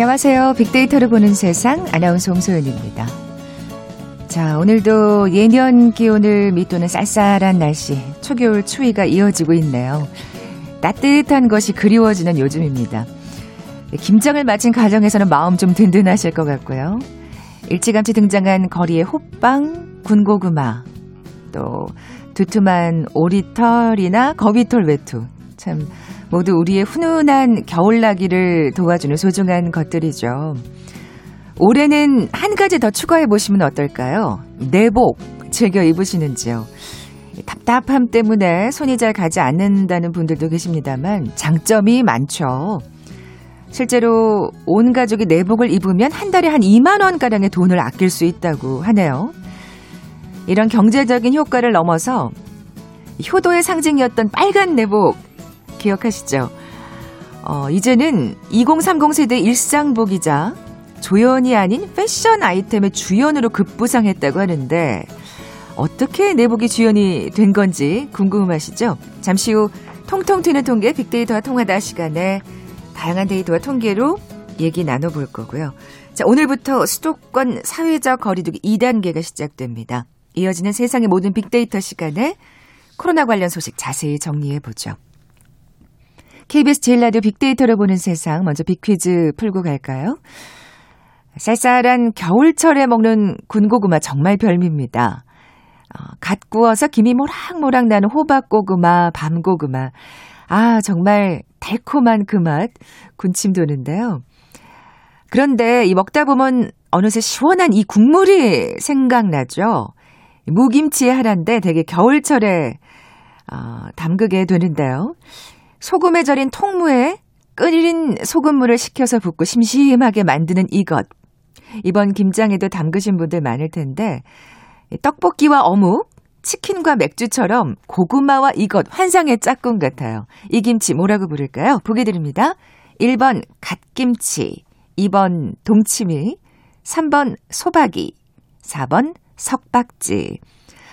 안녕하세요. 빅데이터를 보는 세상 아나운서 홍소연입니다. 자, 오늘도 예년 기온을 밑도는 쌀쌀한 날씨, 초겨울 추위가 이어지고 있네요. 따뜻한 것이 그리워지는 요즘입니다. 김장을 마친 가정에서는 마음 좀 든든하실 것 같고요. 일찌감치 등장한 거리의 호빵, 군고구마, 또 두툼한 오리털이나 거위털 외투. 참 모두 우리의 훈훈한 겨울나기를 도와주는 소중한 것들이죠. 올해는 한 가지 더 추가해 보시면 어떨까요? 내복 즐겨 입으시는지요. 답답함 때문에 손이 잘 가지 않는다는 분들도 계십니다만 장점이 많죠. 실제로 온 가족이 내복을 입으면 한 달에 한 2만 원 가량의 돈을 아낄 수 있다고 하네요. 이런 경제적인 효과를 넘어서 효도의 상징이었던 빨간 내복 기억하시죠? 어, 이제는 2030 세대 일상복이자 조연이 아닌 패션 아이템의 주연으로 급부상했다고 하는데 어떻게 내복이 주연이 된 건지 궁금하시죠? 잠시 후 통통 튀는 통계 빅데이터와 통하다 시간에 다양한 데이터와 통계로 얘기 나눠볼 거고요. 자, 오늘부터 수도권 사회적 거리두기 2단계가 시작됩니다. 이어지는 세상의 모든 빅데이터 시간에 코로나 관련 소식 자세히 정리해 보죠. KBS 제일 라디오 빅데이터를 보는 세상 먼저 빅퀴즈 풀고 갈까요? 쌀쌀한 겨울철에 먹는 군고구마 정말 별미입니다. 어, 갓 구워서 김이 모락모락 나는 호박고구마, 밤고구마. 아, 정말 달콤한 그 맛, 군침 도는데요. 그런데 이 먹다 보면 어느새 시원한 이 국물이 생각나죠. 무김치의 하나인데 되게 겨울철에 어, 담그게 되는데요. 소금에 절인 통무에 끓인 소금물을 식혀서 붓고 심심하게 만드는 이것. 이번 김장에도 담그신 분들 많을 텐데 떡볶이와 어묵, 치킨과 맥주처럼 고구마와 이것 환상의 짝꿍 같아요. 이 김치 뭐라고 부를까요? 보기 드립니다. 1번 갓김치, 2번 동치미, 3번 소박이, 4번 석박지.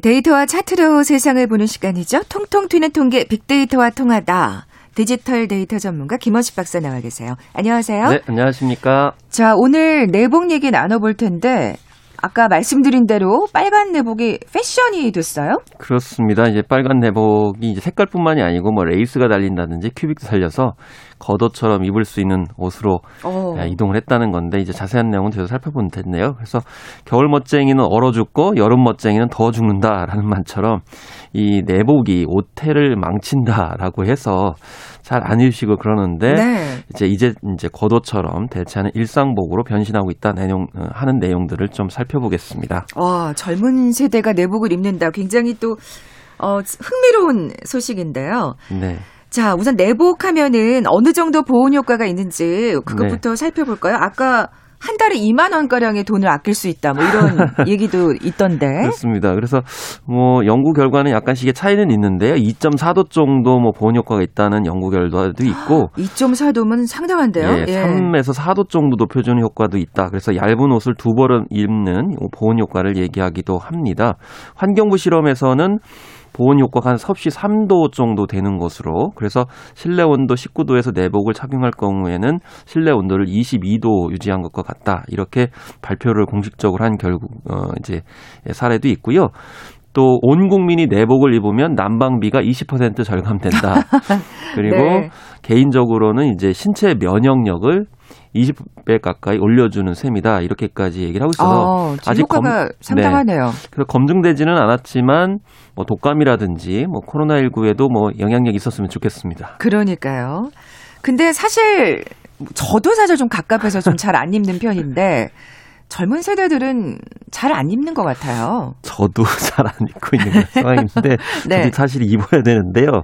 데이터와 차트로 세상을 보는 시간이죠. 통통 튀는 통계 빅데이터와 통하다. 디지털 데이터 전문가 김원식 박사 나와 계세요. 안녕하세요. 네, 안녕하십니까. 자, 오늘 내복 얘기 나눠볼 텐데 아까 말씀드린 대로 빨간 내복이 패션이 됐어요? 그렇습니다. 이제 빨간 내복이 이제 색깔뿐만이 아니고 뭐 레이스가 달린다든지 큐빅도 달려서 겉옷처럼 입을 수 있는 옷으로 오. 어. 이동을 했다는 건데 이제 자세한 내용은 뒤에서 살펴보면 됐네요. 그래서 겨울 멋쟁이는 얼어 죽고 여름 멋쟁이는 더워 죽는다라는 말처럼 이 내복이 옷태를 망친다라고 해서 잘안 입으시고 그러는데 네. 이제 이제 이제 겉옷처럼 대체하는 일상복으로 변신하고 있다 내용 어, 하는 내용들을 좀 살펴보겠습니다. 와 젊은 세대가 내복을 입는다 굉장히 또 어, 흥미로운 소식인데요. 네. 자, 우선 내복하면은 어느 정도 보온 효과가 있는지 그것부터 네. 살펴볼까요? 아까 한 달에 2만 원가량의 돈을 아낄 수 있다. 뭐 이런 얘기도 있던데. 그렇습니다. 그래서 뭐 연구 결과는 약간씩의 차이는 있는데요. 2.4도 정도 뭐 보온 효과가 있다는 연구 결과도 있고 2.4도면 상당한데요. 예, 예. 3에서 4도 정도 표준 효과도 있다. 그래서 얇은 옷을 두 벌은 입는 보온 효과를 얘기하기도 합니다. 환경부 실험에서는 보온 효과가 한 섭씨 3도 정도 되는 것으로 그래서 실내 온도 19도에서 내복을 착용할 경우에는 실내 온도를 22도 유지한 것과 같다. 이렇게 발표를 공식적으로 한 결국 어 이제 사례도 있고요. 또 온 국민이 내복을 입으면 난방비가 20% 절감된다. 그리고 네. 개인적으로는 이제 신체 면역력을 20배 가까이 올려주는 셈이다. 이렇게까지 얘기를 하고 있어서 아, 직 검, 상당하네요. 네. 그래서 검증되지는 않았지만 뭐 독감이라든지 뭐 코로나19에도 뭐 영향력이 있었으면 좋겠습니다. 그러니까요. 근데 사실 저도 사실 좀 갑갑해서 좀 잘 안 입는 편인데 젊은 세대들은 잘 안 입는 것 같아요. 저도 잘 안 입고 있는 상황인데 네. 저도 사실 입어야 되는데요.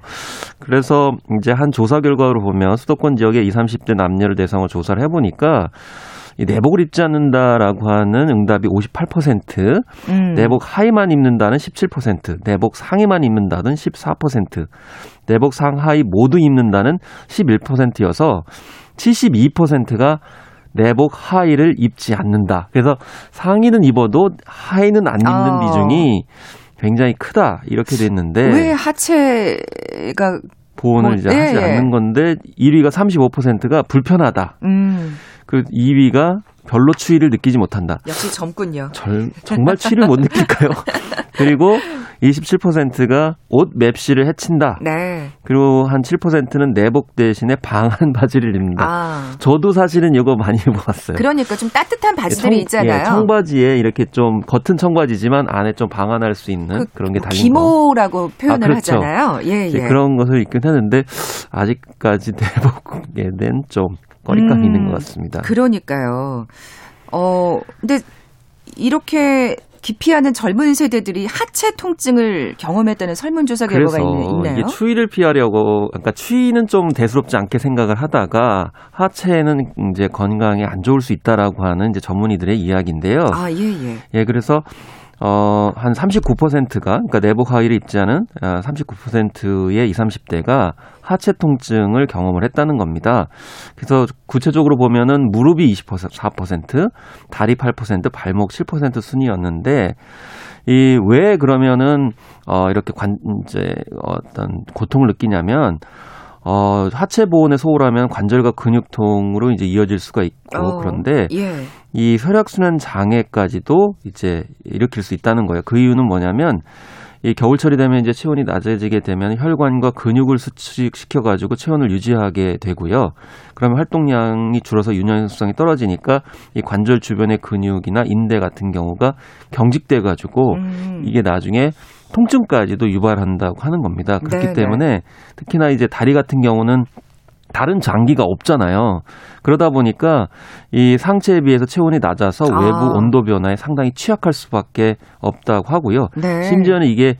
그래서 이제 한 조사 결과로 보면 수도권 지역의 20, 30대 남녀를 대상으로 조사를 해보니까 이 내복을 입지 않는다라고 하는 응답이 58%, 음. 내복 하의만 입는다는 17%, 내복 상의만 입는다는 14%, 내복 상하의 모두 입는다는 11%여서 72%가 내복 하의를 입지 않는다. 그래서 상의는 입어도 하의는 안 입는 아. 비중이 굉장히 크다. 이렇게 됐는데 왜 하체가 보온을 뭐, 이제 예, 하지 예. 않는 건데 1위가 35%가 불편하다. 음 그 2위가 별로 추위를 느끼지 못한다. 역시 젊군요. 절, 정말 추위를 못 느낄까요? 그리고 27%가 옷 맵시를 해친다. 네. 그리고 한 7%는 내복 대신에 방한 바지를 입는다. 아 저도 사실은 이거 많이 입어봤어요. 그러니까 좀 따뜻한 바지들이 청- 있잖아요. 예, 청바지에 이렇게 좀 겉은 청바지지만 안에 좀 방한할 수 있는 그, 런게 달린 거. 기모라고 표현을 아, 그렇죠. 하잖아요. 예, 예. 그런 것을 입긴 하는데 아직까지 내복에는 좀 꺼리감이 음, 있는 것 같습니다. 그러니까요. 어, 근데 이렇게 기피하는 젊은 세대들이 하체 통증을 경험했다는 설문조사 결과가 있, 있네요. 이게 추위를 피하려고 그러니까 추위는 좀 대수롭지 않게 생각을 하다가 하체는 이제 건강에 안 좋을 수 있다라고 하는 이제 전문의들의 이야기인데요. 아, 예, 예. 예, 그래서 어, 한 39%가, 그러니까 내복 하의를 입지 않은 아, 39%의 20, 30대가 하체 통증을 경험을 했다는 겁니다. 그래서 구체적으로 보면은 무릎이 24%, 다리 8%, 발목 7% 순이었는데, 이, 왜 그러면은, 어, 이렇게 관, 이제, 어떤 고통을 느끼냐면, 어, 하체 보온에 소홀하면 관절과 근육통으로 이제 이어질 수가 있고, 어, 그런데 예. 이 혈액순환 장애까지도 이제 일으킬 수 있다는 거예요. 그 이유는 뭐냐면 이 겨울철이 되면 이제 체온이 낮아지게 되면 혈관과 근육을 수축시켜 가지고 체온을 유지하게 되고요. 그러면 활동량이 줄어서 유연성이 떨어지니까 이 관절 주변의 근육이나 인대 같은 경우가 경직돼 가지고 음. 이게 나중에 통증까지도 유발한다고 하는 겁니다. 그렇기 네네. 때문에 특히나 이제 다리 같은 경우는 다른 장기가 없잖아요. 그러다 보니까 이 상체에 비해서 체온이 낮아서 아. 외부 온도 변화에 상당히 취약할 수밖에 없다고 하고요. 네. 심지어는 이게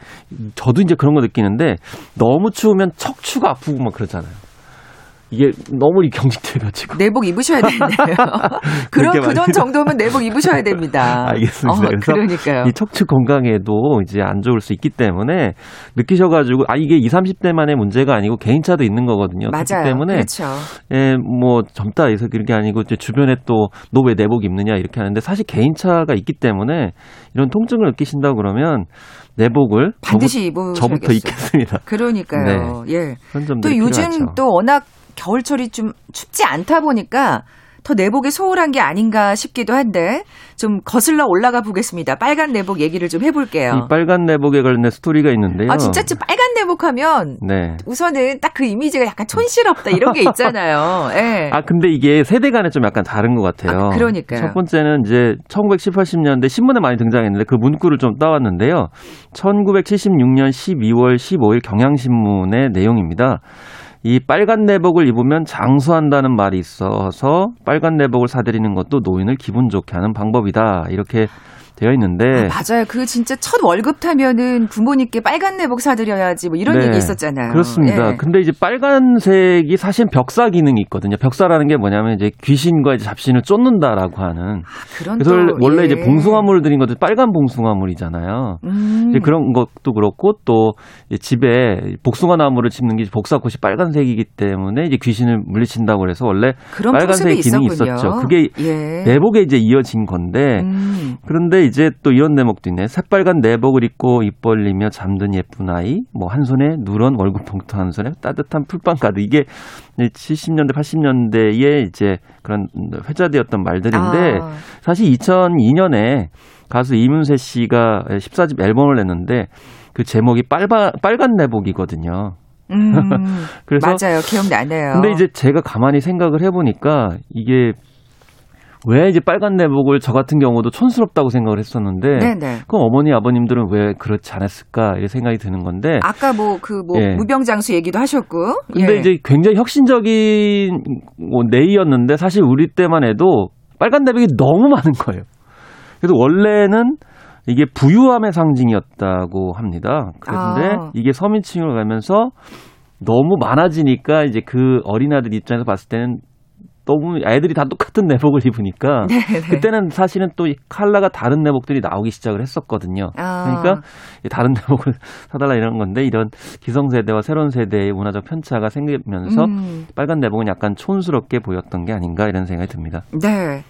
저도 이제 그런 거 느끼는데 너무 추우면 척추가 아프고 막 그러잖아요. 이게 너무 이 경직돼가지고. 내복 입으셔야 되네요. 그런 많이- 정도면 내복 입으셔야 됩니다. 알겠습니다. 어, 그래서 그러니까요. 이 척추 건강에도 이제 안 좋을 수 있기 때문에 느끼셔가지고 아 이게 20, 30대만의 문제가 아니고 개인차도 있는 거거든요. 맞아요. 때문에 그렇죠. 예, 뭐 젊다 해서 그런 게 아니고 이제 주변에 또 너 왜 내복 입느냐 이렇게 하는데 사실 개인차가 있기 때문에 이런 통증을 느끼신다 그러면 내복을 반드시 저부, 입으셔야겠어요. 저부터 입겠습니다. 그러니까요. 예. 그런 점들이 또 요즘. 또 워낙 겨울철이 좀 춥지 않다 보니까 더 내복이 소홀한 게 아닌가 싶기도 한데 좀 거슬러 올라가 보겠습니다. 빨간 내복 얘기를 좀 해볼게요. 이 빨간 내복에 관련된 스토리가 있는데요. 아 진짜 좀 빨간 내복하면 네. 우선은 딱 그 이미지가 약간 촌스럽다 이런 게 있잖아요. 예. 아 근데 이게 세대 간에 좀 약간 다른 것 같아요. 아, 그러니까요. 첫 번째는 이제 1970, 80년대 신문에 많이 등장했는데 그 문구를 좀 따왔는데요. 1976년 12월 15일 경향신문의 내용입니다. 이 빨간 내복을 입으면 장수한다는 말이 있어서 빨간 내복을 사들이는 것도 노인을 기분 좋게 하는 방법이다. 이렇게 되어 있는데 아, 맞아요. 그 진짜 첫 월급 타면은 부모님께 빨간 내복 사드려야지 뭐 이런 네, 얘기 있었잖아요. 그렇습니다. 예. 근데 이제 빨간색이 사실 벽사 기능이 있거든요. 벽사라는 게 뭐냐면 이제 귀신과 이제 잡신을 쫓는다라고 하는. 그런 그래서 또, 원래 예. 이제 봉숭아물을 드린 것도 빨간 봉숭아물이잖아요. 음. 이제 그런 것도 그렇고 또 집에 복숭아 나무를 심는 게 복사꽃이 빨간색이기 때문에 이제 귀신을 물리친다고 그래서 원래 그런 빨간색 기능이 있었군요. 있었죠. 그게 예. 내복에 이제 이어진 건데 음. 그런데 이제 또 이런 내목도 있네. 새빨간 내복을 입고 입 벌리며 잠든 예쁜 아이, 뭐 한 손에 누런 월급 봉투 한 손에 따뜻한 풀빵 가득 이게 70년대 80년대에 이제 그런 회자되었던 말들인데 아. 사실 2002년에 가수 이문세 씨가 14집 앨범을 냈는데 그 제목이 빨바, 빨간 내복이거든요. 음. 그래서 맞아요. 기억나네요. 근데 이제 제가 가만히 생각을 해보니까 이게 왜 이제 빨간 내복을 저 같은 경우도 촌스럽다고 생각을 했었는데 네네. 그럼 어머니 아버님들은 왜 그렇지 않았을까 이런 생각이 드는 건데 아까 뭐그 뭐 예. 무병장수 얘기도 하셨고. 근데 예. 이제 굉장히 혁신적인 뭐 네이였는데 사실 우리 때만 해도 빨간 내복이 너무 많은 거예요. 그래서 원래는 이게 부유함의 상징이었다고 합니다. 그런데 아. 이게 서민층으로 가면서 너무 많아지니까 이제 그 어린아들 입장에서 봤을 때는 너무 애들이 다 똑같은 내복을 입으니까 네네. 그때는 사실은 또이 컬러가 다른 내복들이 나오기 시작을 했었거든요. 아. 그러니까 이 다른 내복을 사달라 이런 건데 이런 기성세대와 새로운 세대의 문화적 편차가 생기면서 음. 빨간 내복은 약간 촌스럽게 보였던 게 아닌가 이런 생각이 듭니다. 네.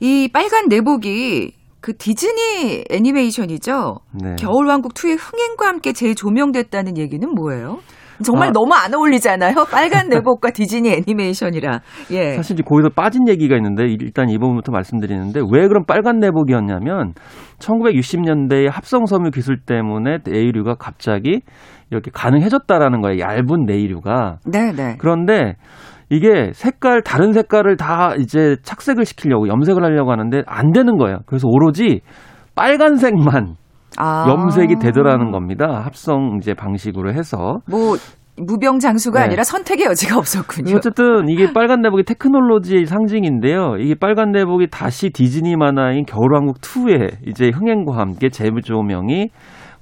이 빨간 내복이 그 디즈니 애니메이션이죠. 네. 겨울왕국 2의 흥행과 함께 재조명됐다는 얘기는 뭐예요? 정말 아. 너무 안 어울리잖아요. 빨간 내복과 디즈니 애니메이션이라. 예. 사실 이제 거기서 빠진 얘기가 있는데 일단 이 부분부터 말씀드리는데 왜 그런 빨간 내복이었냐면 1960년대의 합성섬유 기술 때문에 네이류가 갑자기 이렇게 가능해졌다라는 거예요. 얇은 네이류가. 네 네. 그런데 이게 색깔 다른 색깔을 다 이제 착색을 시키려고 염색을 하려고 하는데 안 되는 거예요. 그래서 오로지 빨간색만 아. 염색이 되더라는 겁니다. 합성 이제 방식으로 해서. 뭐 무병 장수가 네. 아니라 선택의 여지가 없었군요. 어쨌든 이게 빨간 내복이 테크놀로지의 상징인데요. 이게 빨간 내복이 다시 디즈니 만화인 겨울왕국 2의 이제 흥행과 함께 재조명이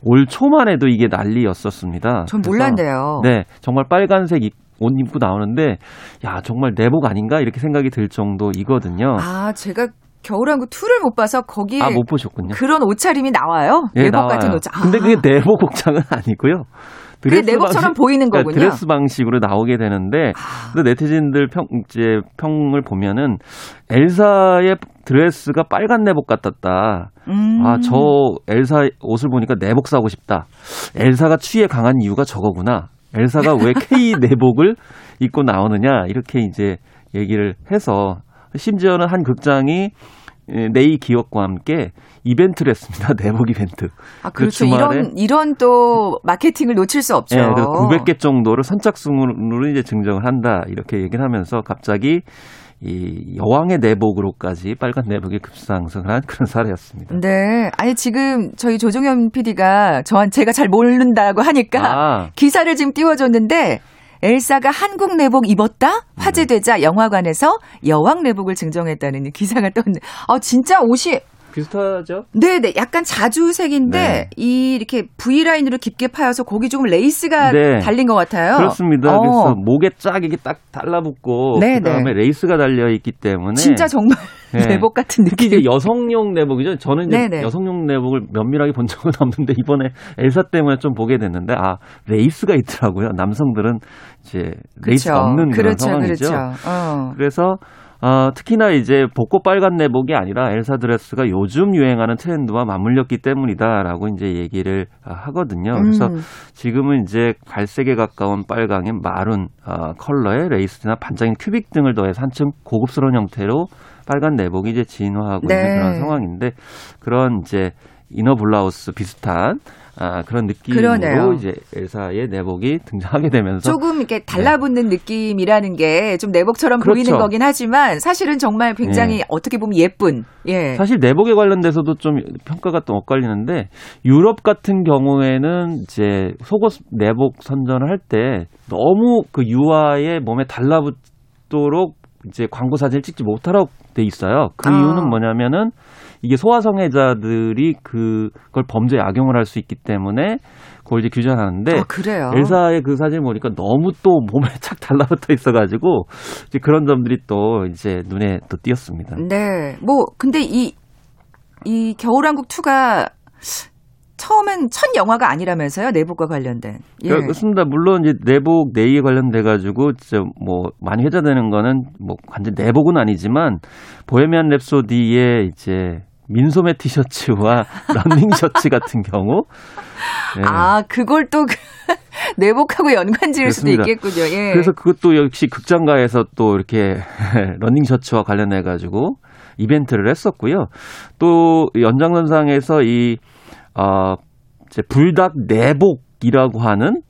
올 초만 해도 이게 난리였었습니다. 전 몰랐네요. 네, 정말 빨간색 입- 옷 입고 나오는데 야 정말 내복 아닌가 이렇게 생각이 들 정도이거든요. 아, 제가 겨울왕국 2를 못 봐서 거기에 아못 보셨군요. 그런 옷차림이 나와요? 예, 내복 나와요. 같은 옷차. 아, 근데 그게 내복 복장은 아니고요. 그게 드레스 내복처럼 방식- 보이는 그러니까 거군요. 드레스 방식으로 나오게 되는데 아, 근데 네티즌들 평 이제 평을 보면은 엘사의 드레스가 빨간 내복 같았다. 음. 아 저 엘사 옷을 보니까 내복 사고 싶다. 엘사가 추위에 강한 이유가 저거구나. 엘사가 왜 K 내복을 입고 나오느냐 이렇게 이제 얘기를 해서 심지어는 한 극장이 예, 네이 기업과 함께 이벤트를 했습니다. 내복 이벤트. 아, 그 그렇죠. 주말에- 이런 이런 또 마케팅을 놓칠 수 없죠. 예, 그래서 900개 정도를 선착순으로 이제 증정을 한다 이렇게 얘기를 하면서 갑자기 이 여왕의 내복으로까지 빨간 내복이 급상승을 한 그런 사례였습니다. 네. 아니 지금 저희 조종현 PD가 저한 제가 잘 모른다고 하니까 아, 기사를 지금 띄워줬는데 엘사가 한국 내복 입었다 네. 화제되자 영화관에서 여왕 내복을 증정했다는 기사가 떴는데 아 진짜 옷이 비슷하죠? 네 네 약간 자주색인데 네. 이 이렇게 V 라인으로 깊게 파여서 거기 조금 레이스가 네. 달린 것 같아요. 그렇습니다. 어, 그래서 목에 쫙 이게 딱 달라붙고 네, 그다음에 레이스가 달려 있기 때문에 진짜 정말 네. 내복 같은 느낌. 이제 여성용 내복이죠. 저는 이제. 여성용 내복을 면밀하게 본 적은 없는데 이번에 엘사 때문에 좀 보게 됐는데 아 레이스가 있더라고요. 남성들은 이제 레이스가 그렇죠. 없는 그런 그렇죠, 상황이죠. 그렇죠. 어. 그래서 어, 특히나 이제 벚꽃 빨간 내복이 아니라 엘사 드레스가 요즘 유행하는 트렌드와 맞물렸기 때문이다라고 이제 얘기를 아, 하거든요. 그래서 음. 지금은 이제 갈색에 가까운 빨강인 마룬 어, 컬러의 레이스나 반짝이는 큐빅 등을 더해서 한층 고급스러운 형태로 빨간 내복이 이제 진화하고 네. 있는 그런 상황인데 그런 이제 이너 블라우스 비슷한 아, 그런 느낌으로 그러네요. 이제 엘사의 내복이 등장하게 되면서 조금 이렇게 달라붙는 느낌이라는 게 좀 내복처럼 보이는 네. 그렇죠. 거긴 하지만 사실은 정말 굉장히 예. 어떻게 보면 예쁜 예. 사실 내복에 관련돼서도 좀 평가가 또 엇갈리는데 유럽 같은 경우에는 이제 속옷 내복 선전을 할 때 너무 그 유아의 몸에 달라붙도록 이제 광고 사진을 찍지 못하라고 돼 있어요. 그 아. 이유는 뭐냐면은 이게 소아성애자들이 그걸 범죄에 악용을 할 수 있기 때문에 그걸 이제 규정하는데 아, 그래요. 엘사의 그 사진을 보니까 너무 또 몸에 착 달라붙어 있어가지고 이제 그런 점들이 또 이제 눈에 또 띄었습니다. 네. 뭐 근데 이 이 겨울왕국 2가 처음엔 첫 영화가 아니라면서요 내복과 관련된. 예. 그렇습니다. 물론 이제 내복 내의에 관련돼 가지고 뭐 많이 회자되는 거는 뭐 완전 내복은 아니지만 보헤미안 랩소디의 이제 민소매 티셔츠와 러닝 셔츠 같은 경우 예. 아 그걸 또 내복하고 연관 지을 수도. 있겠군요. 예. 그래서 그것도 역시 극장가에서 또 이렇게 러닝 셔츠와 관련해 가지고 이벤트를 했었고요. 또 연장선상에서 이 어, 이제 불닭 내복이라고 하는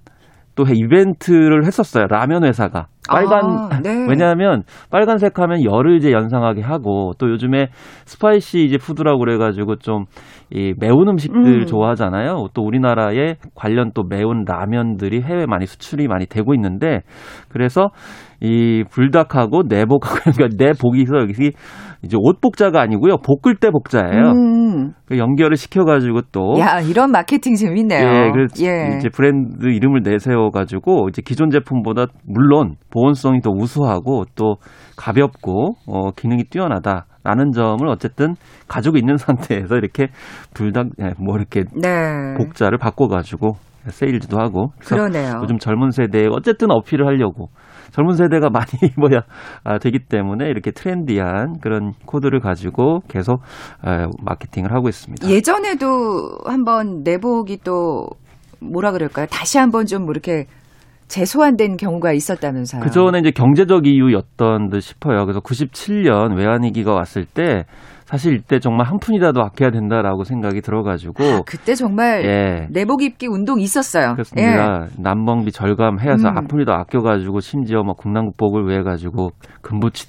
또 이벤트를 했었어요. 라면 회사가. 빨간 아, 네. 왜냐하면 빨간색 하면 열을 이제 연상하게 하고 또 요즘에 spicy 이제 food라고 그래가지고 좀 이 매운 음식들 음. 좋아하잖아요. 또 우리나라에 관련 또 매운 라면들이 해외 많이 수출이 많이 되고 있는데 그래서 이 불닭하고 내복하고 그러니까 내복이서 여기 이제 옷복자가 아니고요 볶을 때 복자예요. 음. 그 연결을 시켜가지고 또 야, 이런 마케팅 재밌네요. 예, 그래서 예. 이제 브랜드 이름을 내세워가지고 이제 기존 제품보다 물론 보온성이 더 우수하고 또 가볍고 어, 기능이 뛰어나다 라는 점을 어쨌든 가지고 있는 상태에서 이렇게 불닭 예, 뭐 이렇게 네. 복자를 바꿔가지고 세일즈도 하고 그러네요. 요즘 젊은 세대에 어쨌든 어필을 하려고 젊은 세대가 많이 뭐야 아, 되기 때문에 이렇게 트렌디한 그런 코드를 가지고 계속 아, 마케팅을 하고 있습니다. 예전에도 한번 내복이 또 뭐라 그럴까요? 다시 한번 좀 이렇게 재소환된 경우가 있었다면서요. 그 전에 이제 경제적 이유였던 듯 싶어요. 그래서 97년 외환위기가 왔을 때 사실 이때 정말 한 푼이라도 아껴야 된다라고 생각이 들어가지고 아, 그때 정말 예. 내복 입기 운동 있었어요. 예. 그렇습니다. 남방비 절감해서 음. 한 푼이도 아껴가지고 심지어 뭐 국난국복을 위해 가지고 금부치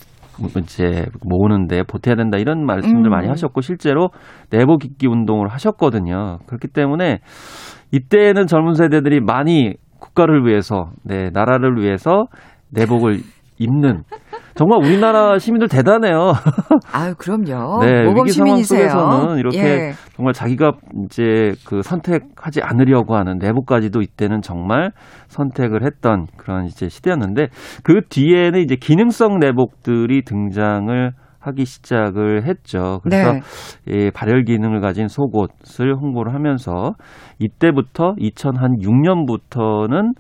이제 모으는데 보태야 된다 이런 말씀들 음. 많이 하셨고 실제로 내복 입기 운동을 하셨거든요. 그렇기 때문에 이때는 젊은 세대들이 많이 국가를 위해서, 네 나라를 위해서 내복을 입는 정말 우리나라 시민들 대단해요. 아유, 그럼요. 네, 모범 위기 상황 시민이세요. 속에서는 이렇게 예. 정말 자기가 이제 그 선택하지 않으려고 하는 내부까지도 이때는 정말 선택을 했던 그런 이제 시대였는데 그 뒤에는 이제 기능성 내복들이 등장을 하기 시작을 했죠. 그래서 네. 이 발열 기능을 가진 속옷을 홍보를 하면서 이때부터 2006년부터는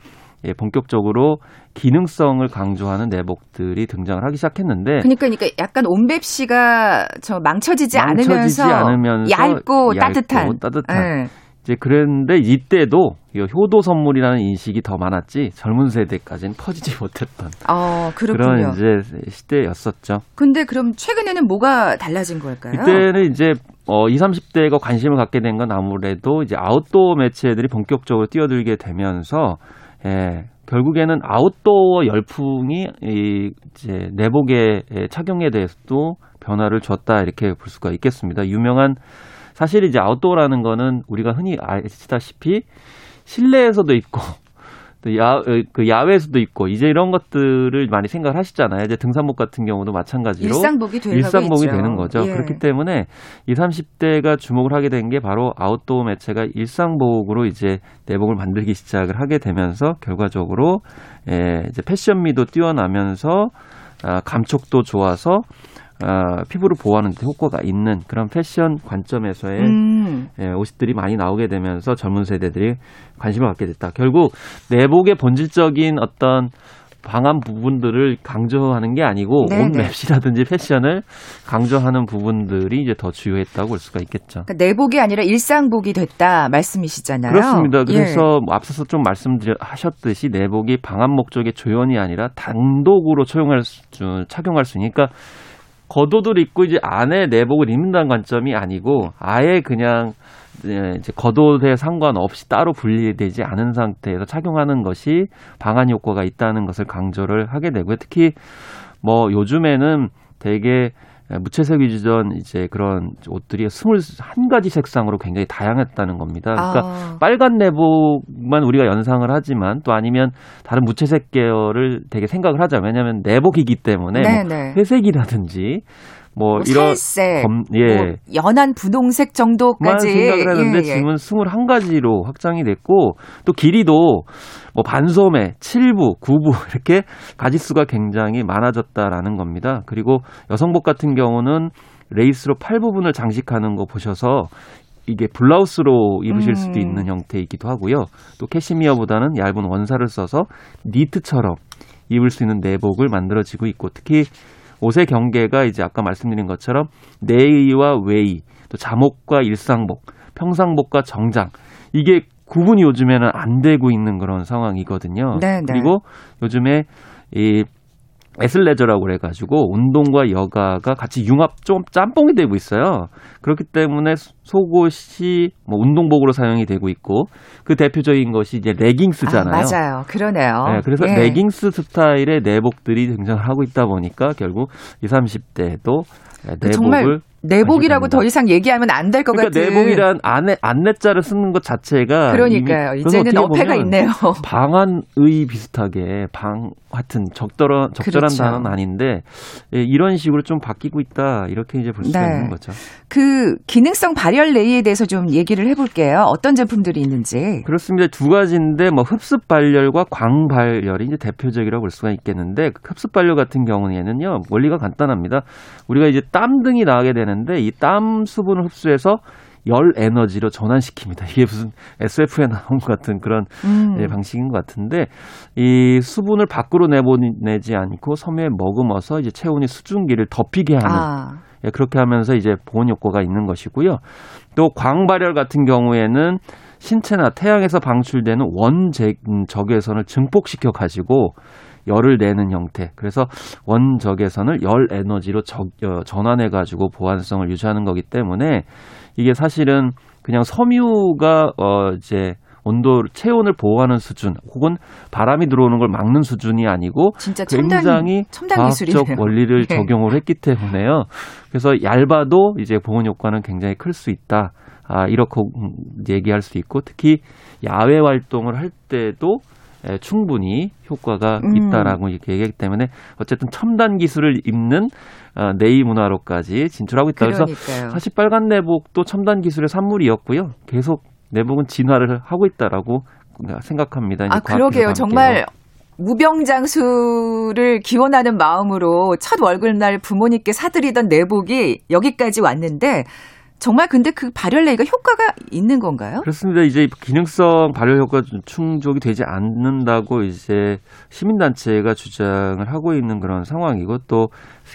예, 본격적으로 기능성을 강조하는 내복들이 등장을 하기 시작했는데 그러니까, 그러니까 약간 온맵 씨가 저 망쳐지지, 망쳐지지 않으면서, 않으면서 얇고, 얇고 따뜻한. 따뜻한. 예. 이제 그랬는데 이때도 이 효도 선물이라는 인식이 더 많았지 젊은 세대까지는 퍼지지 못했던 어, 그렇군요. 그런 이제 시대였었죠. 근데 그럼 최근에는 뭐가 달라진 걸까요? 이때는 이제 어 20, 30대가 관심을 갖게 된 건 아무래도 이제 아웃도어 매체들이 본격적으로 뛰어들게 되면서 예, 결국에는 아웃도어 열풍이 이 이제 내복의 착용에 대해서도 변화를 줬다 이렇게 볼 수가 있겠습니다. 유명한 사실 이제 아웃도어라는 거는 우리가 흔히 아시다시피 실내에서도 있고 또 야, 어, 그 야외에서도 있고 이제 이런 것들을 많이 생각을 하시잖아요. 이제 등산복 같은 경우도 마찬가지로 일상복이 되는 일상복이. 되는 거죠. 예. 그렇기 때문에 20, 30대가 주목을 하게 된 게 바로 아웃도어 매체가 일상복으로 이제 내복을 만들기 시작을 하게 되면서 결과적으로 예, 이제 패션미도 뛰어나면서 아, 감촉도 좋아서 아, 피부를 보호하는 데 효과가 있는 그런 패션 관점에서의 음. 예, 옷들이 많이 나오게 되면서 젊은 세대들이 관심을 갖게 됐다. 결국 내복의 본질적인 어떤 방한 부분들을 강조하는 게 아니고 네네. 옷 맵시라든지 패션을 강조하는 부분들이 이제 더 주요했다고 볼 수가 있겠죠. 그러니까 내복이 아니라 일상복이 됐다 말씀이시잖아요. 그렇습니다. 예. 그래서 뭐 앞서서 좀 말씀하셨듯이 내복이 방한 목적의 조연이 아니라 단독으로 처용할 수, 착용할 수 있으니까 겉옷을 입고 이제 안에 내복을 입는다는 관점이 아니고 아예 그냥 예, 이제 겉옷에 상관없이 따로 분리되지 않은 상태에서 착용하는 것이 방한 효과가 있다는 것을 강조를 하게 되고요. 특히 뭐 요즘에는 되게 무채색 위주전 이제 그런 옷들이 스물한 가지 색상으로 굉장히 다양했다는 겁니다. 그러니까 아, 빨간 내복만 우리가 연상을 하지만 또 아니면 다른 무채색 계열을 되게 생각을 하자. 왜냐하면 내복이기 때문에 뭐 네네. 회색이라든지 뭐, 뭐 이런 살색, 검, 예. 뭐 연한 분홍색 만 정도까지 생각을 했는데 예, 예. 지금은 21가지로 확장이 됐고 또 길이도 뭐 반소매, 7부, 9부 이렇게 가지수가 굉장히 많아졌다라는 겁니다. 그리고 여성복 같은 경우는 레이스로 팔 부분을 장식하는 거 보셔서 이게 블라우스로 입으실 음. 수도 있는 형태이기도 하고요. 또 캐시미어보다는 얇은 원사를 써서 니트처럼 입을 수 있는 내복을 만들어지고 있고 특히 옷의 경계가 이제 아까 말씀드린 것처럼 내의와 외의, 또 잠옷과 일상복, 평상복과 정장 이게 구분이 요즘에는 안 되고 있는 그런 상황이거든요. 네, 네. 그리고 요즘에 이 에슬레저라고 그래가지고 운동과 여가가 같이 융합 좀 짬뽕이 되고 있어요. 그렇기 때문에 속옷이 뭐 운동복으로 사용이 되고 있고 그 대표적인 것이 이제 레깅스잖아요. 아, 맞아요. 그러네요. 네, 그래서 예. 레깅스 스타일의 내복들이 등장을 하고 있다 보니까 결국 20, 30대도 내복을 내복이라고. 더 이상 얘기하면 안 될 것 그러니까 같은. 내복이란 안에 안내자를 쓰는 것 자체가 그러니까요. 이제는 어폐가 있네요. 방안의 비슷하게 방 하여튼 적절한 적절한 그렇죠. 단어는 아닌데 예, 이런 식으로 좀 바뀌고 있다 이렇게 이제 볼 수가 네. 있는 거죠. 그 기능성 발열 레이에 대해서 좀 얘기를 해볼게요. 어떤 제품들이 있는지. 그렇습니다. 두 가지인데 뭐 흡습 발열과 광 발열이 이제 대표적이라고 볼 수가 있겠는데 그 흡습 발열 같은 경우에는요 원리가 간단합니다. 우리가 이제 땀 등이 나게 되는 데 이 땀 수분을 흡수해서 열 에너지로 전환시킵니다. 이게 무슨 SF에 나온 것 같은 그런 음. 예, 방식인 것 같은데 이 수분을 밖으로 내보내지 않고 섬유에 머금어서 이제 체온이 수증기를 덮이게 하는 아, 예, 그렇게 하면서 이제 보온 효과가 있는 것이고요. 또 광발열 같은 경우에는 신체나 태양에서 방출되는 원적 적외선을 증폭시켜 가지고 열을 내는 형태. 그래서 원적외선을 열 에너지로 적, 어, 전환해 가지고 보안성을 유지하는 거기 때문에 이게 사실은 그냥 섬유가 어 이제 온도 체온을 보호하는 수준 혹은 바람이 들어오는 걸 막는 수준이 아니고 진짜 첨단, 굉장히 첨단 과학적. 원리를 네. 적용을 했기 때문에요. 그래서 얇아도 이제 보온 효과는 굉장히 클 수 있다. 아, 이렇게 얘기할 수 있고 특히 야외 활동을 할 때도 에, 충분히 효과가 음. 있다라고 이렇게 얘기하기 때문에 어쨌든 첨단 기술을 입는 어, 네이 문화로까지 진출하고 있다. 그래서 그러니까요. 사실 빨간 내복도 첨단 기술의 산물이었고요. 계속 내복은 진화를 하고 있다라고 생각합니다. 아, 그러게요. 정말 무병장수를 기원하는 마음으로 첫 월급날 부모님께 사드리던 내복이 여기까지 왔는데 정말 근데 그 발열 레이가 효과가 있는 건가요? 그렇습니다. 이제 기능성 발열 효과 충족이 되지 않는다고 이제 시민단체가 주장을 하고 있는 그런 상황이고 또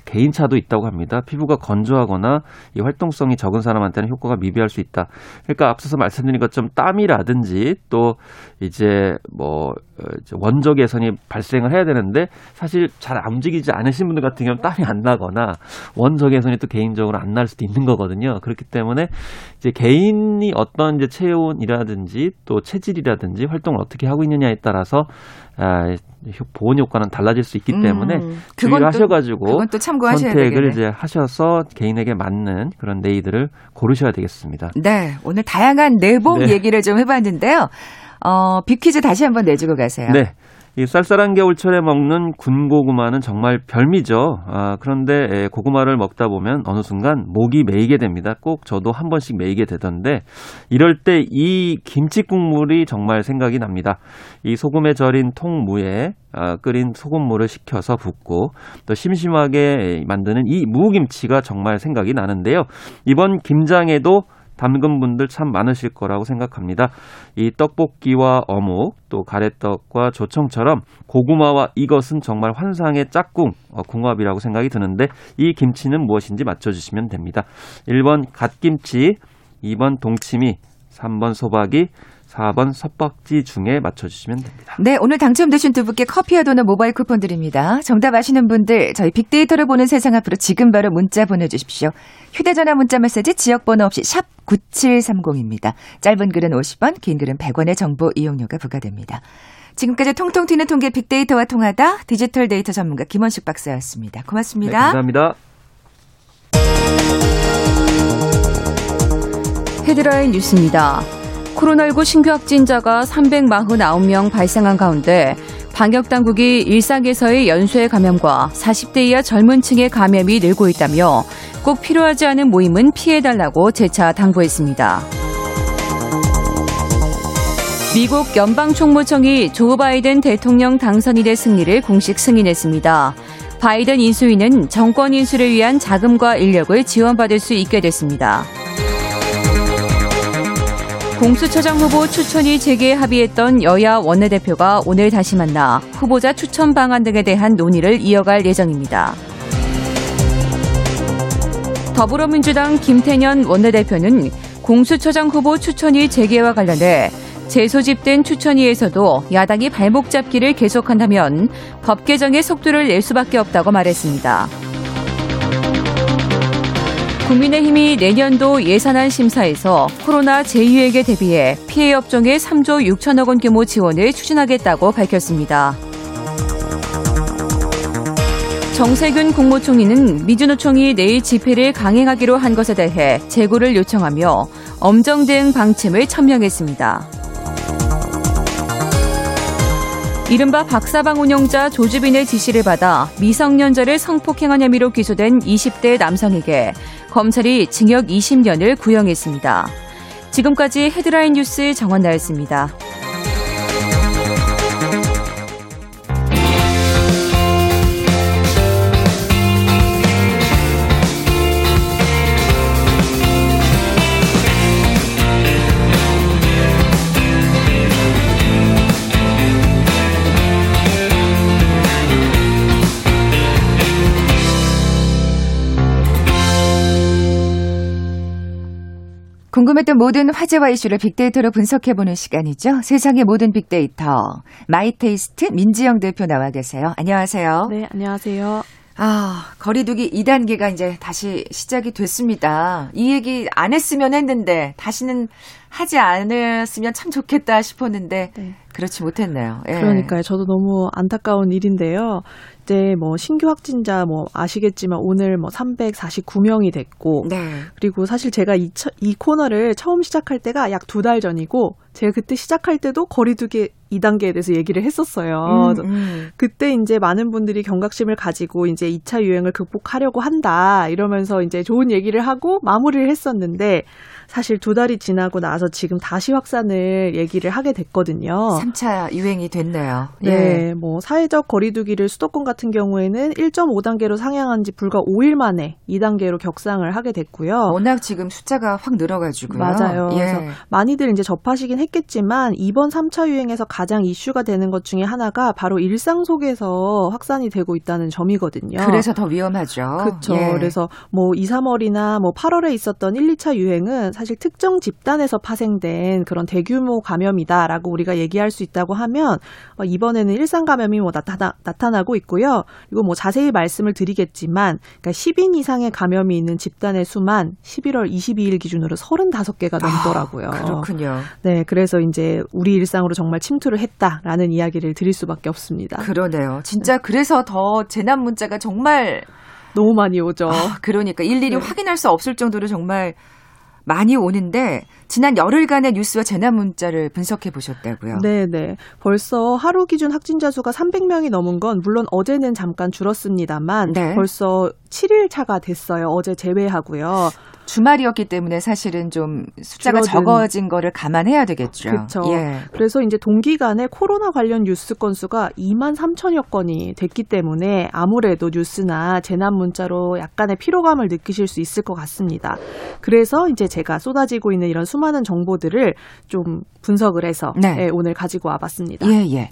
개인차도 있다고 합니다. 피부가 건조하거나 이 활동성이 적은 사람한테는 효과가 미비할 수 있다. 그러니까 앞서서 말씀드린 것처럼 땀이라든지 또 이제 뭐 원적 개선이 발생을 해야 되는데 사실 잘안 움직이지 않으신 분들 같은 경우는 땀이 안 나거나 원적 개선이 또 개인적으로 안 날 수도 있는 거거든요. 그렇기 때문에 이제 개인이 어떤 이제 체온이라든지 또 체질이라든지 활동을 어떻게 하고 있느냐에 따라서 아, 효- 보온 효과는 달라질 수 있기 때문에 음, 주의를 하셔가지고 선택을 되겠네. 이제 하셔서 개인에게 맞는 그런 네이들을 고르셔야 되겠습니다. 네, 오늘 다양한 내복 네. 얘기를 좀 해봤는데요. 어, 빅퀴즈 다시 한번 내주고 가세요. 네. 이 쌀쌀한 겨울철에 먹는 군고구마는 정말 별미죠. 아, 그런데 에, 고구마를 먹다 보면 어느 순간 목이 메이게 됩니다. 꼭 저도 한 번씩 메이게 되던데 이럴 때 이 김치 국물이 정말 생각이 납니다. 이 소금에 절인 통무에 아, 끓인 소금물을 식혀서 붓고 또 심심하게 만드는 이 무김치가 정말 생각이 나는데요. 이번 김장에도 담근 분들 참 많으실 거라고 생각합니다. 이 떡볶이와 어묵, 또 가래떡과 조청처럼 고구마와 이것은 정말 환상의 짝꿍, 어, 궁합이라고 생각이 드는데 이 김치는 무엇인지 맞춰주시면 됩니다. 1번 갓김치, 2번 동치미, 3번 소박이, 4번 섭박지 중에 맞춰주시면 됩니다. 네, 오늘 당첨되신 두 분께 커피와 도넛 모바일 쿠폰 드립니다. 정답 아시는 분들 저희 빅데이터를 보는 세상 앞으로 지금 바로 문자 보내주십시오. 휴대전화 문자 메시지 지역번호 없이 샵 9730입니다. 짧은 글은 50원, 긴 글은 100원의 정보 이용료가 부과됩니다. 지금까지 통통 튀는 통계 빅데이터와 통하다 디지털 데이터 전문가 김원식 박사였습니다. 네, 고맙습니다. 감사합니다. 헤드라인 뉴스입니다. 코로나19 신규 확진자가 349명 발생한 가운데 방역 당국이 일상에서의 연쇄 감염과 40대 이하 젊은 층의 감염이 늘고 있다며 꼭 필요하지 않은 모임은 피해달라고 재차 당부했습니다. 미국 연방총무청이 조 바이든 대통령 당선인의 승리를 공식 승인했습니다. 바이든 인수위는 정권 인수를 위한 자금과 인력을 지원받을 수 있게 됐습니다. 공수처장 후보 추천이 재개 합의했던 여야 원내대표가 오늘 다시 만나 후보자 추천 방안 등에 대한 논의를 이어갈 예정입니다. 더불어민주당 김태년 원내대표는 공수처장 후보 추천이 재개와 관련해 재소집된 추천위에서도 야당이 발목 잡기를 계속한다면 법 개정의 속도를 낼 수밖에 없다고 말했습니다. 국민의힘이 내년도 예산안 심사에서 코로나 제2액에 대비해 피해 업종에 3조 6천억 원 규모 지원을 추진하겠다고 밝혔습니다. 정세균 국무총리는 미주노총이 내일 집회를 강행하기로 한 것에 대해 재고를 요청하며 엄정 대응 방침을 천명했습니다. 이른바 박사방 운영자 조주빈의 지시를 받아 미성년자를 성폭행한 혐의로 기소된 20대 남성에게 검찰이 징역 20년을 구형했습니다. 지금까지 헤드라인 뉴스 정원 나였습니다. 궁금했던 모든 화제와 이슈를 빅데이터로 분석해보는 시간이죠. 세상의 모든 빅데이터. 마이테이스트 민지영 대표 나와 계세요. 안녕하세요. 네, 안녕하세요. 아, 거리두기 2단계가 이제 다시 시작이 됐습니다. 이 얘기 안 했으면 했는데, 다시는 하지 않았으면 참 좋겠다 싶었는데, 네. 그렇지 못했네요. 예. 그러니까요. 저도 너무 안타까운 일인데요. 이제 뭐 신규 확진자 뭐 아시겠지만 오늘 뭐 349명이 됐고 네. 그리고 사실 제가 이, 처- 이 코너를 처음 시작할 때가 약 두 달 전이고 제가 그때 시작할 때도 거리두기 2단계에 대해서 얘기를 했었어요. 음, 음. 그때 이제 많은 분들이 경각심을 가지고 이제 2차 유행을 극복하려고 한다 이러면서 이제 좋은 얘기를 하고 마무리를 했었는데 사실 두 달이 지나고 나서 지금 다시 확산을 얘기를 하게 됐거든요. 3차 유행이 됐네요. 예. 네, 뭐 사회적 거리두기를 수도권 같은 경우에는 1.5단계로 상향한 지 불과 5일 만에 2단계로 격상을 하게 됐고요. 워낙 지금 숫자가 확 늘어가지고요. 맞아요. 예. 그래서 많이들 이제 접하시긴 했겠지만 이번 3차 유행에서 가장 이슈가 되는 것 중에 하나가 바로 일상 속에서 확산이 되고 있다는 점이거든요. 그래서 더 위험하죠. 그렇죠. 예. 그래서 뭐 2, 3월이나 뭐 8월에 있었던 1, 2차 유행은 사실 특정 집단에서 파생된 그런 대규모 감염이다라고 우리가 얘기할 수 있다고 하면 어, 이번에는 일상 감염이 뭐 나타나 나타나고 있고요. 이거 뭐 자세히 말씀을 드리겠지만 그러니까 10인 이상의 감염이 있는 집단의 수만 11월 22일 기준으로 35개가 넘더라고요. 아, 그렇군요. 네, 그래서 이제 우리 일상으로 정말 침투를 했다라는 이야기를 드릴 수밖에 없습니다. 그러네요. 진짜 그래서 더 재난 문자가 정말 너무 많이 오죠. 아, 그러니까 일일이 네. 확인할 수 없을 정도로 정말 많이 오는데 지난 열흘간의 뉴스와 재난 문자를 분석해 보셨다고요. 네, 네. 벌써 하루 기준 확진자 수가 300명이 넘은 건 물론 어제는 잠깐 줄었습니다만 네. 벌써 7일 차가 됐어요. 어제 제외하고요. 주말이었기 때문에 사실은 좀 숫자가 줄어든- 적어진 거를 감안해야 되겠죠. 그쵸. 예. 그래서 이제 동기간에 코로나 관련 뉴스 건수가 2만 3천여 건이 됐기 때문에 아무래도 뉴스나 재난 문자로 약간의 피로감을 느끼실 수 있을 것 같습니다. 그래서 이제 제가 쏟아지고 있는 이런 수많은 정보들을 좀 분석을 해서 네. 예, 오늘 가지고 와봤습니다. 예, 예.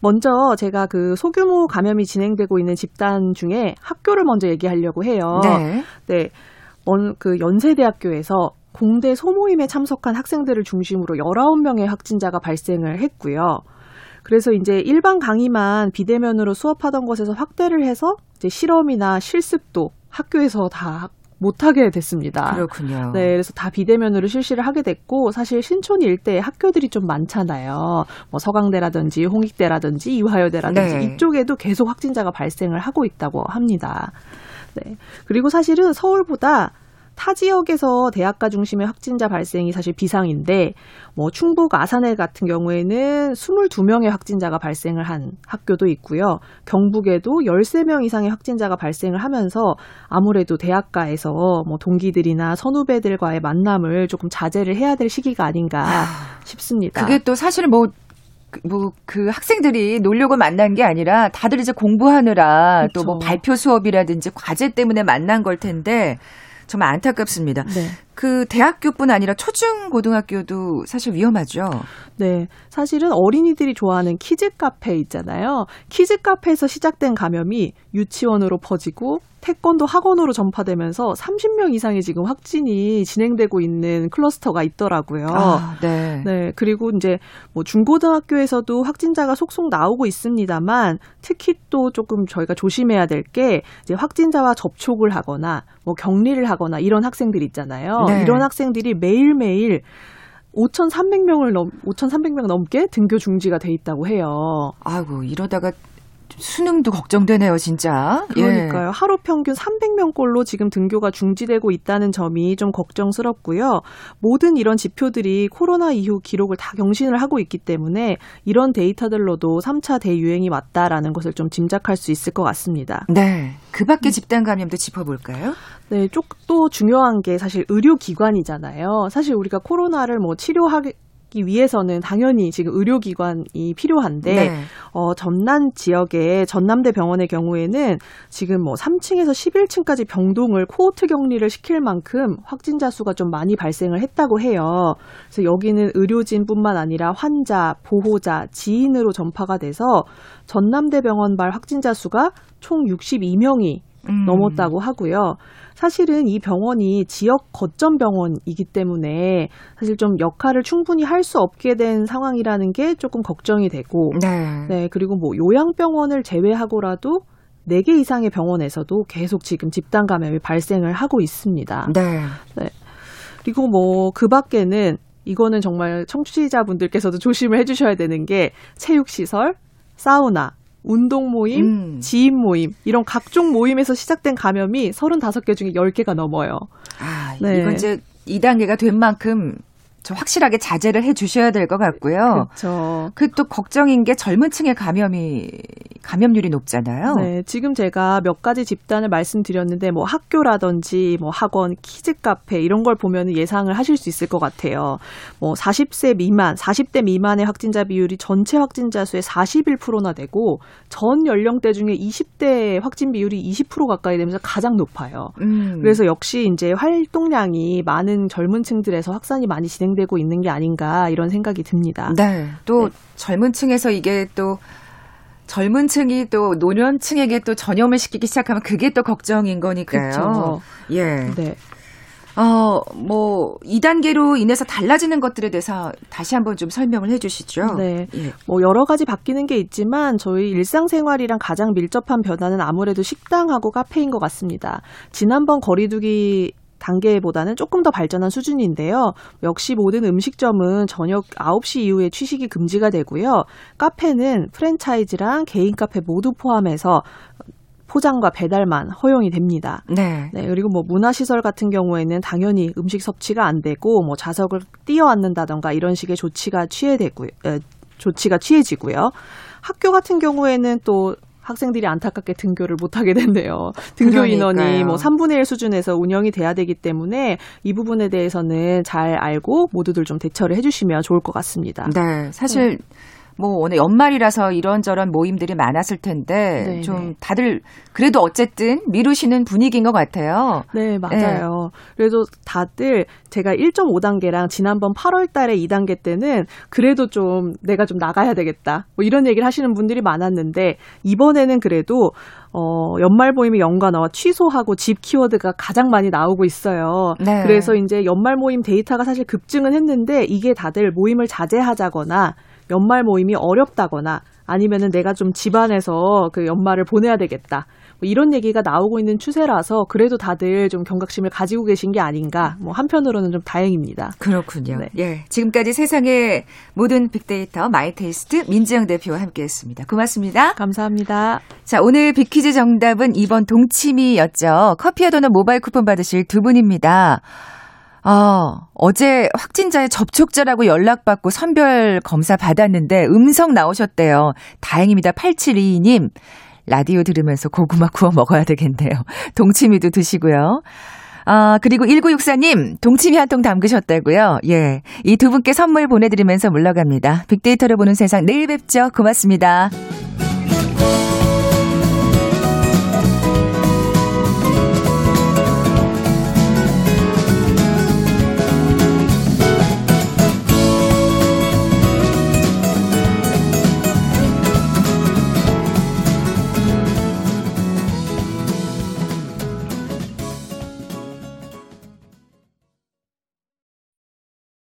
먼저 제가 그 소규모 감염이 진행되고 있는 집단 중에 학교를 먼저 얘기하려고 해요. 네. 네. 먼, 그 연세대학교에서 공대 소모임에 참석한 학생들을 중심으로 19명의 확진자가 발생을 했고요. 그래서 이제 일반 강의만 비대면으로 수업하던 곳에서 확대를 해서 이제 실험이나 실습도 학교에서 다 못하게 됐습니다. 그렇군요. 네, 그래서 다 비대면으로 실시를 하게 됐고 사실 신촌 일대에 학교들이 좀 많잖아요. 뭐 서강대라든지 홍익대라든지 이화여대라든지 네. 이쪽에도 계속 확진자가 발생을 하고 있다고 합니다. 네. 그리고 사실은 서울보다 타 지역에서 대학가 중심의 확진자 발생이 사실 비상인데 뭐 충북 아산에 같은 경우에는 22명의 확진자가 발생을 한 학교도 있고요. 경북에도 13명 이상의 확진자가 발생을 하면서 아무래도 대학가에서 뭐 동기들이나 선후배들과의 만남을 조금 자제를 해야 될 시기가 아닌가 싶습니다. 그게 또 사실 뭐, 뭐, 그 학생들이 놀려고 만난 게 아니라 다들 이제 공부하느라 또뭐 그렇죠. 발표 수업이라든지 과제 때문에 만난 걸 텐데 정말 안타깝습니다. 네. 그 대학교뿐 아니라 초중 고등학교도 사실 위험하죠. 네. 사실은 어린이들이 좋아하는 키즈 카페 있잖아요. 키즈 카페에서 시작된 감염이 유치원으로 퍼지고 태권도 학원으로 전파되면서 30명 이상의 지금 확진이 진행되고 있는 클러스터가 있더라고요. 아, 네. 네, 그리고 이제 뭐 중고등학교에서도 확진자가 속속 나오고 있습니다만 특히 또 조금 저희가 조심해야 될 게 이제 확진자와 접촉을 하거나 뭐 격리를 하거나 이런 학생들 있잖아요. 네. 이런 학생들이 매일매일 5,300명을 넘 5,300명 넘게 등교 중지가 돼 있다고 해요. 아이고 이러다가 수능도 걱정되네요, 진짜. 예. 그러니까요. 하루 평균 300명꼴로 지금 등교가 중지되고 있다는 점이 좀 걱정스럽고요. 모든 이런 지표들이 코로나 이후 기록을 다 경신을 하고 있기 때문에 이런 데이터들로도 3차 대유행이 왔다라는 것을 좀 짐작할 수 있을 것 같습니다. 네. 그 밖에 집단 감염도 짚어볼까요? 네, 쪽 또 중요한 게 사실 의료기관이잖아요. 사실 우리가 코로나를 뭐 치료하기 위해서는 당연히 지금 의료기관이 필요한데 네. 어, 전남 지역의 전남대 병원의 경우에는 지금 뭐 3층에서 11층까지 병동을 코호트 격리를 시킬 만큼 확진자 수가 좀 많이 발생을 했다고 해요. 그래서 여기는 의료진뿐만 아니라 환자, 보호자, 지인으로 전파가 돼서 전남대 병원 발 확진자 수가 총 62명이 음. 넘었다고 하고요. 사실은 이 병원이 지역 거점 병원이기 때문에 사실 좀 역할을 충분히 할 수 없게 된 상황이라는 게 조금 걱정이 되고 네. 네, 그리고 뭐 요양병원을 제외하고라도 4개 이상의 병원에서도 계속 지금 집단 감염이 발생을 하고 있습니다. 네. 그리고 뭐 그 밖에는 이거는 정말 청취자분들께서도 조심을 해주셔야 되는 게 체육시설, 사우나, 운동 모임, 음. 지인 모임 이런 각종 모임에서 시작된 감염이 35개 중에 10개가 넘어요. 아, 네. 이건 이제 2단계가 된 만큼 저 확실하게 자제를 해 주셔야 될 것 같고요. 그렇죠. 그 또 걱정인 게 젊은 층의 감염이 감염률이 높잖아요. 네, 지금 제가 몇 가지 집단을 말씀드렸는데 뭐 학교라든지 뭐 학원, 키즈 카페 이런 걸 보면 예상을 하실 수 있을 것 같아요. 뭐 40세 미만, 40대 미만의 확진자 비율이 전체 확진자 수의 41%나 되고 전 연령대 중에 20대 확진 비율이 20% 가까이 되면서 가장 높아요. 음. 그래서 역시 이제 활동량이 많은 젊은 층들에서 확산이 많이 진행 되고 있는 게 아닌가 이런 생각이 듭니다. 네. 또 젊은 층에서 이게 또 젊은 층이 또 노년층에게 또 전염을 시키기 시작하면 그게 또 걱정인 거니까요. 그렇죠. 예. 네. 어, 뭐 2단계로 인해서 달라지는 것들에 대해서 다시 한번 좀 설명을 해 주시죠. 네. 예. 뭐 여러 가지 바뀌는 게 있지만 저희 일상생활이랑 가장 밀접한 변화는 아무래도 식당하고 카페인 것 같습니다. 지난번 거리두기 단계보다는 조금 더 발전한 수준인데요. 역시 모든 음식점은 저녁 9시 이후에 취식이 금지가 되고요. 카페는 프랜차이즈랑 개인 카페 모두 포함해서 포장과 배달만 허용이 됩니다. 네. 네, 그리고 뭐 문화시설 같은 경우에는 당연히 음식 섭취가 안 되고 뭐 좌석을 띄어 앉는다던가 이런 식의 조치가 취해되고요. 에, 조치가 취해지고요. 학교 같은 경우에는 또 학생들이 안타깝게 등교를 못하게 된대요. 등교 그러니까요. 인원이 뭐 3분의 1 수준에서 운영이 돼야 되기 때문에 이 부분에 대해서는 잘 알고 모두들 좀 대처를 해주시면 좋을 것 같습니다. 네. 사실 뭐 오늘 연말이라서 이런저런 모임들이 많았을 텐데 네, 좀 네. 다들 그래도 어쨌든 미루시는 분위기인 것 같아요. 네, 맞아요. 그래도 다들 제가 1.5단계랑 지난번 8월 달에 2단계 때는 그래도 좀 내가 좀 나가야 되겠다. 뭐 이런 얘기를 하시는 분들이 많았는데 이번에는 그래도 어, 연말 모임의 연관어와 취소하고 집 키워드가 가장 많이 나오고 있어요. 네. 그래서 이제 연말 모임 데이터가 사실 급증은 했는데 이게 다들 모임을 자제하자거나 연말 모임이 어렵다거나 아니면은 내가 좀 집안에서 그 연말을 보내야 되겠다. 뭐 이런 얘기가 나오고 있는 추세라서 그래도 다들 좀 경각심을 가지고 계신 게 아닌가. 뭐 한편으로는 좀 다행입니다. 그렇군요. 네. 예. 지금까지 세상의 모든 빅데이터 마이테이스트 민지영 대표와 함께 했습니다. 고맙습니다. 감사합니다. 자, 오늘 빅퀴즈 정답은 2번 동치미였죠. 커피와 도넛 모바일 쿠폰 받으실 두 분입니다. 어, 어제 확진자의 접촉자라고 연락받고 선별 검사 받았는데 음성 나오셨대요. 다행입니다. 8722님. 라디오 들으면서 고구마 구워 먹어야 되겠네요. 동치미도 드시고요. 아, 그리고 1964님, 동치미 한 통 담그셨다고요? 예. 이 두 분께 선물 보내드리면서 물러갑니다. 빅데이터를 보는 세상 내일 뵙죠. 고맙습니다.